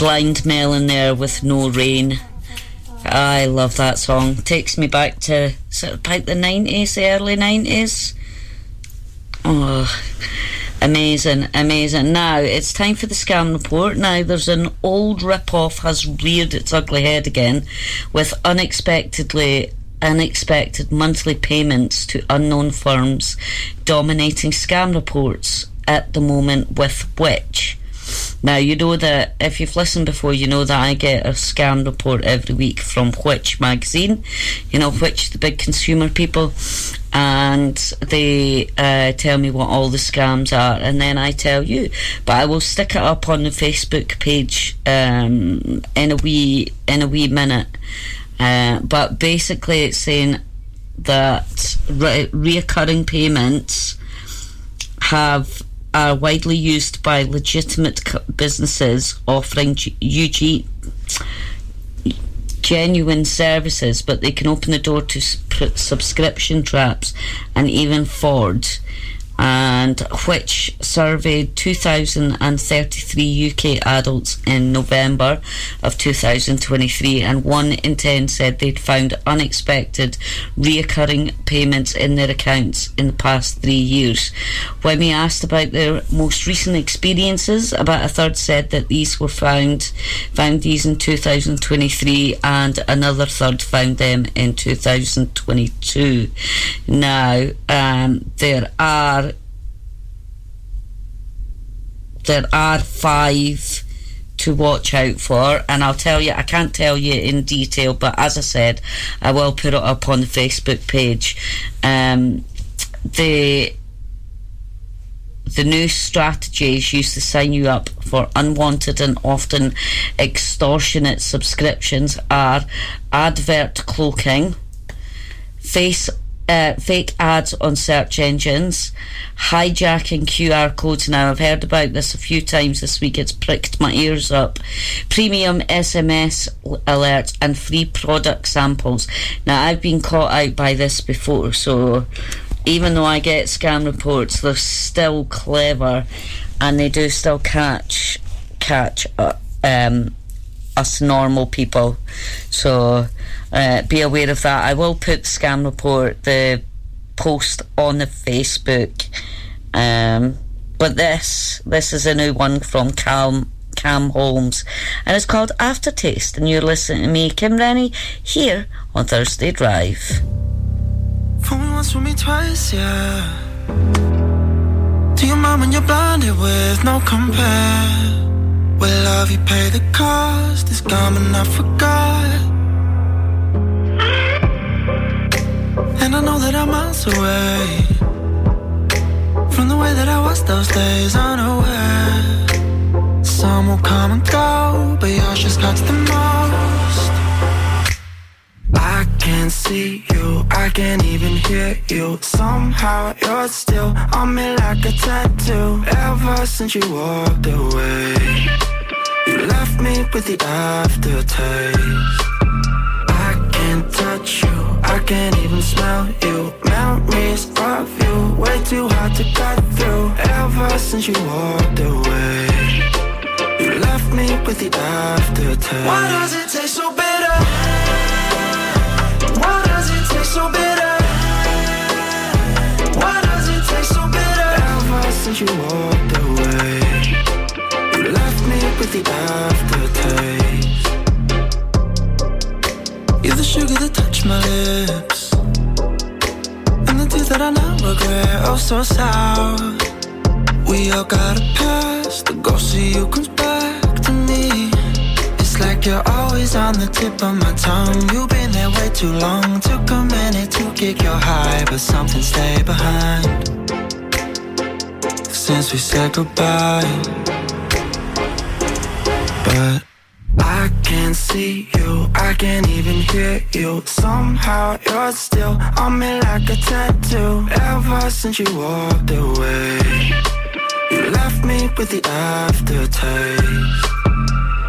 Blind Melon there with No Rain. I love that song. Takes me back to sort of about the 90s, the early 90s. Oh, amazing, amazing. Now, it's time for the scam report. Now, there's an old rip-off has reared its ugly head again with unexpectedly unexpected monthly payments to unknown firms dominating scam reports at the moment with which now you know that if you've listened before you know that I get a scam report every week from Which magazine. You know Which the big consumer people and they uh, tell me what all the scams are and then I tell you. But I will stick it up on the Facebook page um, in a wee in a wee minute. Uh, but basically, it's saying that re- reoccurring payments have are widely used by legitimate businesses offering UG genuine services, but they can open the door to subscription traps and even fraud. And which surveyed 2,033 UK adults in November of 2023, and one in ten said they'd found unexpected reoccurring payments in their accounts in the past three years. When we asked about their most recent experiences, about a third said that these were found found these in 2023, and another third found them in 2022. Now, um, there are there are five to watch out for and I'll tell you I can't tell you in detail but as I said I will put it up on the Facebook page. Um, the the new strategies used to sign you up for unwanted and often extortionate subscriptions are advert cloaking face uh, fake ads on search engines, hijacking QR codes. Now, I've heard about this a few times this week. It's pricked my ears up. Premium SMS alerts and free product samples. Now, I've been caught out by this before, so even though I get scam reports, they're still clever and they do still catch catch uh, um, us normal people. So uh, be aware of that. I will put scam report, the post on the Facebook. Um, but this this is a new one from Cam Cam Holmes, and it's called Aftertaste. And you're listening to me, Kim Rennie, here on Thursday Drive. Fool me once, fool me twice, yeah. Do you mind when you're blinded with no compare? With love, you pay the cost. Gone, but not forgot. And I know that I'm miles away from the way that I was those days, unaware. Some will come and go, but yours just cuts the most. I can't see you, I can't even hear you. Somehow you're still on me like a tattoo. Ever since you walked away, you left me with the aftertaste. Touch you, I can't even smell you. Memories of you, way too hard to cut through. Ever since you walked away, you left me with the aftertaste. Why does it we said goodbye, but I can't see you, I can't even hear you. Somehow you're still on me like a tattoo. Ever since you walked away, you left me with the aftertaste.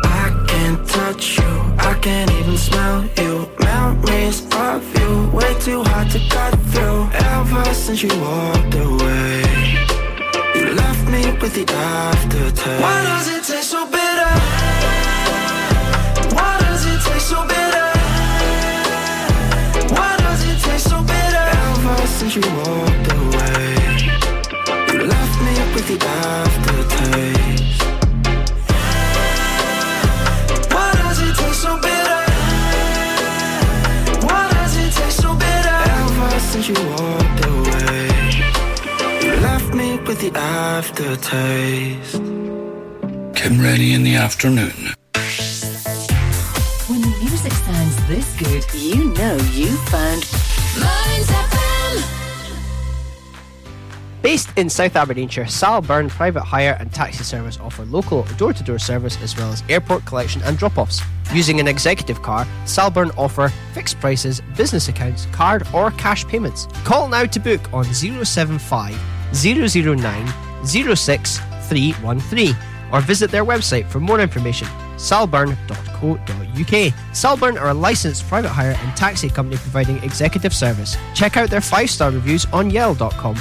I can't touch you, I can't even smell you. Memories of you, way too hard to cut through. Ever since you walked away, with the aftertaste. Why does it taste the aftertaste. Kim Rennie in the afternoon. When the music sounds this good, you know you found Mearns FM. Based in South Aberdeenshire, Salburn Private Hire and Taxi Service offer local door to door service as well as airport collection and drop offs. Using an executive car, Salburn offer fixed prices, business accounts, card, or cash payments. Call now to book on 075 009 06313 or visit their website for more information salburn.co.uk. Salburn are a licensed private hire and taxi company providing executive service. Check out their five star reviews on yell.com.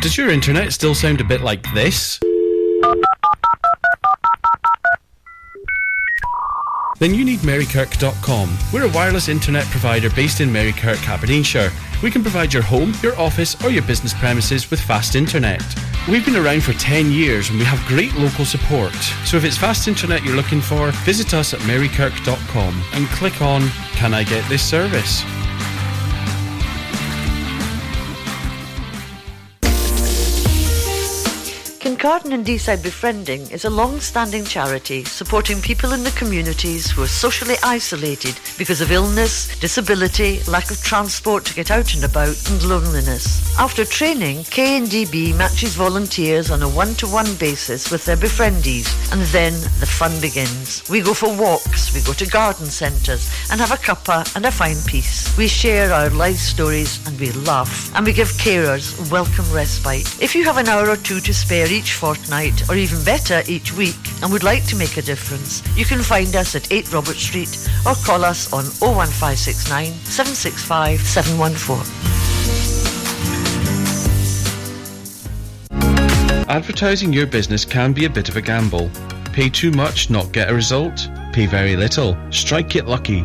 Does your internet still sound a bit like this? Then you need marykirk.com. We're a wireless internet provider based in Marykirk, Aberdeenshire. We can provide your home, your office, or your business premises with fast internet. We've been around for 10 years and we have great local support. So if it's fast internet you're looking for, visit us at marykirk.com and click on Can I get this service? Kincardine and Deeside Befriending is a long-standing charity supporting people in the communities who are socially isolated because of illness, disability, lack of transport to get out and about, and loneliness. After training, KNDB matches volunteers on a one-to-one basis with their befriendees, and then the fun begins. We go for walks, we go to garden centres, and have a cuppa and a fine piece. We share our life stories and we laugh, and we give carers welcome respite. If you have an hour or two to spare each fortnight, or even better, each week, and would like to make a difference, you can find us at 8 Robert Street or call us on 01569 765 714. Advertising your business can be a bit of a gamble. Pay too much, not get a result. Pay very little, strike it lucky.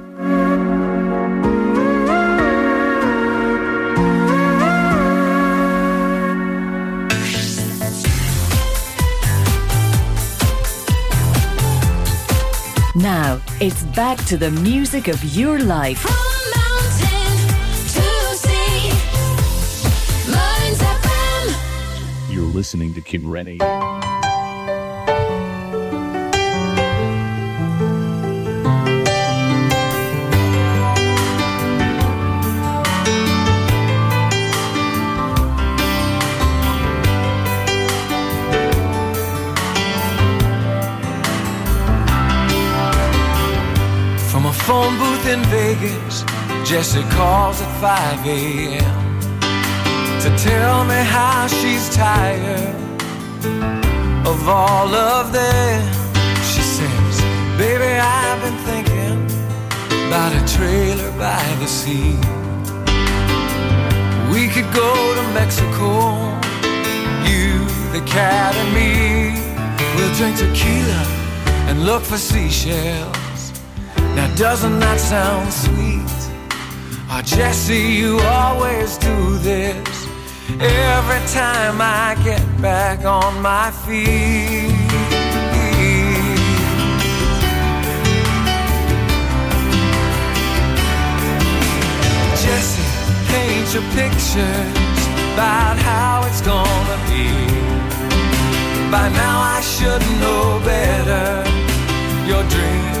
It's back to the music of your life. You're listening to Kim Rennie. Booth in Vegas, Jesse calls at 5 a.m. to tell me how she's tired of all of them. She says, Baby, I've been thinking about a trailer by the sea. We could go to Mexico, you, the cat, and me. We'll drink tequila and look for seashells. Now, doesn't that sound sweet? Oh, Jesse, you always do this every time I get back on my feet. Jesse, paint your pictures about how it's gonna be. By now I should know better. Your dreams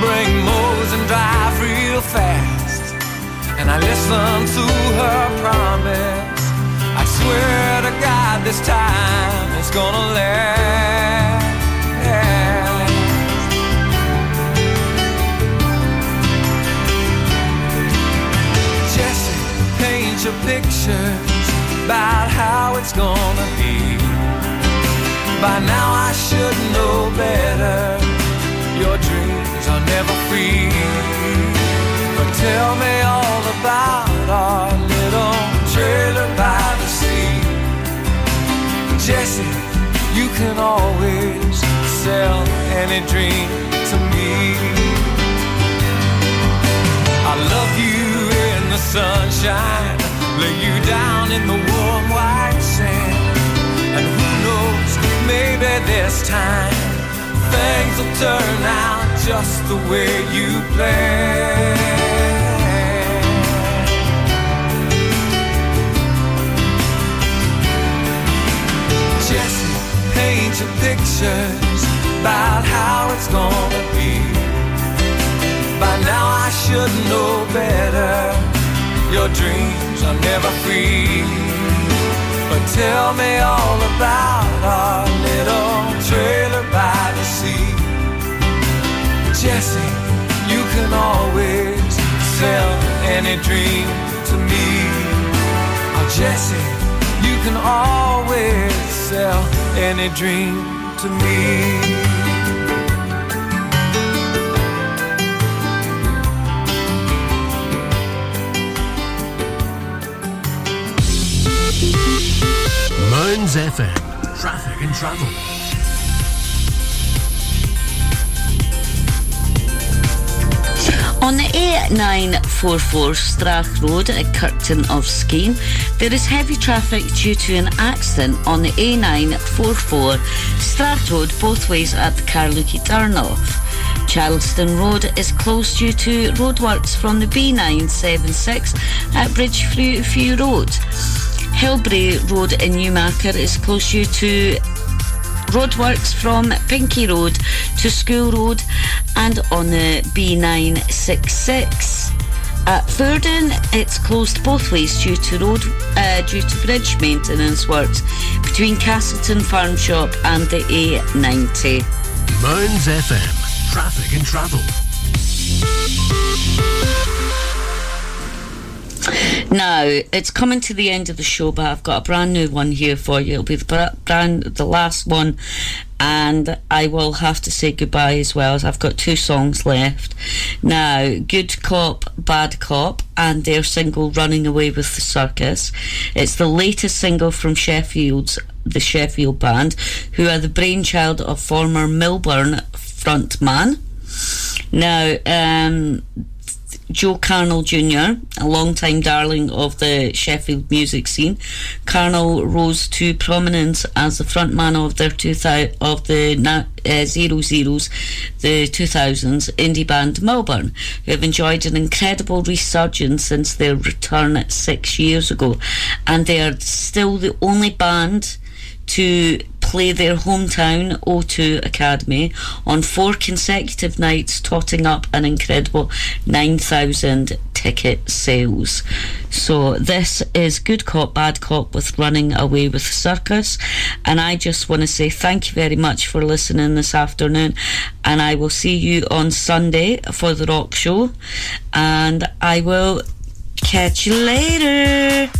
bring Moses and drive real fast. And I listen to her promise. I swear to God, this time it's gonna last. Jesse, paint your pictures about how it's gonna be. By now I should know better. Your dreams are never free. But tell me all about our little trailer by the sea. Jesse, you can always sell any dream to me. I love you in the sunshine, lay you down in the warm white sand. And who knows, maybe this time things will turn out just the way you planned. Jesse, paint your pictures about how it's gonna be. By now I should know better. Your dreams are never free. But tell me all about our little trailer by the sea. Jesse, you can always sell any dream to me. Oh, Jesse, you can always sell any dream to me. Mearns FM. Traffic and travel. On the A944 Strath Road at Kirkton of Skene, there is heavy traffic due to an accident on the A944 Strath Road both ways at the Carluke turnoff. Charleston Road is closed due to roadworks from the B976 at Bridgeview Road. Hillbury Road in Newmarket is closed due to roadworks from Pinky Road to School Road and on the B966. At Fordoun, it's closed both ways due to road uh, due to bridge maintenance works between Castleton Farm Shop and the A90. Mearns FM. Traffic and travel. Now it's coming to the end of the show, but I've got a brand new one here for you. It'll be the brand, the last one, and I will have to say goodbye as well. As I've got two songs left. Now, Good Cop, Bad Cop, and their single "Running Away with the Circus." It's the latest single from Sheffield's the Sheffield band, who are the brainchild of former Milburn frontman. Now, um, Joe Carnall Jr., a long-time darling of the Sheffield music scene, Carnall rose to prominence as the frontman of their 2000 of the uh, Zero Zeros, the 2000s indie band Milburn, who have enjoyed an incredible resurgence since their return six years ago, and they are still the only band to play their hometown O2 Academy on four consecutive nights, totting up an incredible 9,000 ticket sales. So, this is Good Cop, Bad Cop with Running Away with Circus. And I just want to say thank you very much for listening this afternoon. And I will see you on Sunday for the rock show. And I will catch you later.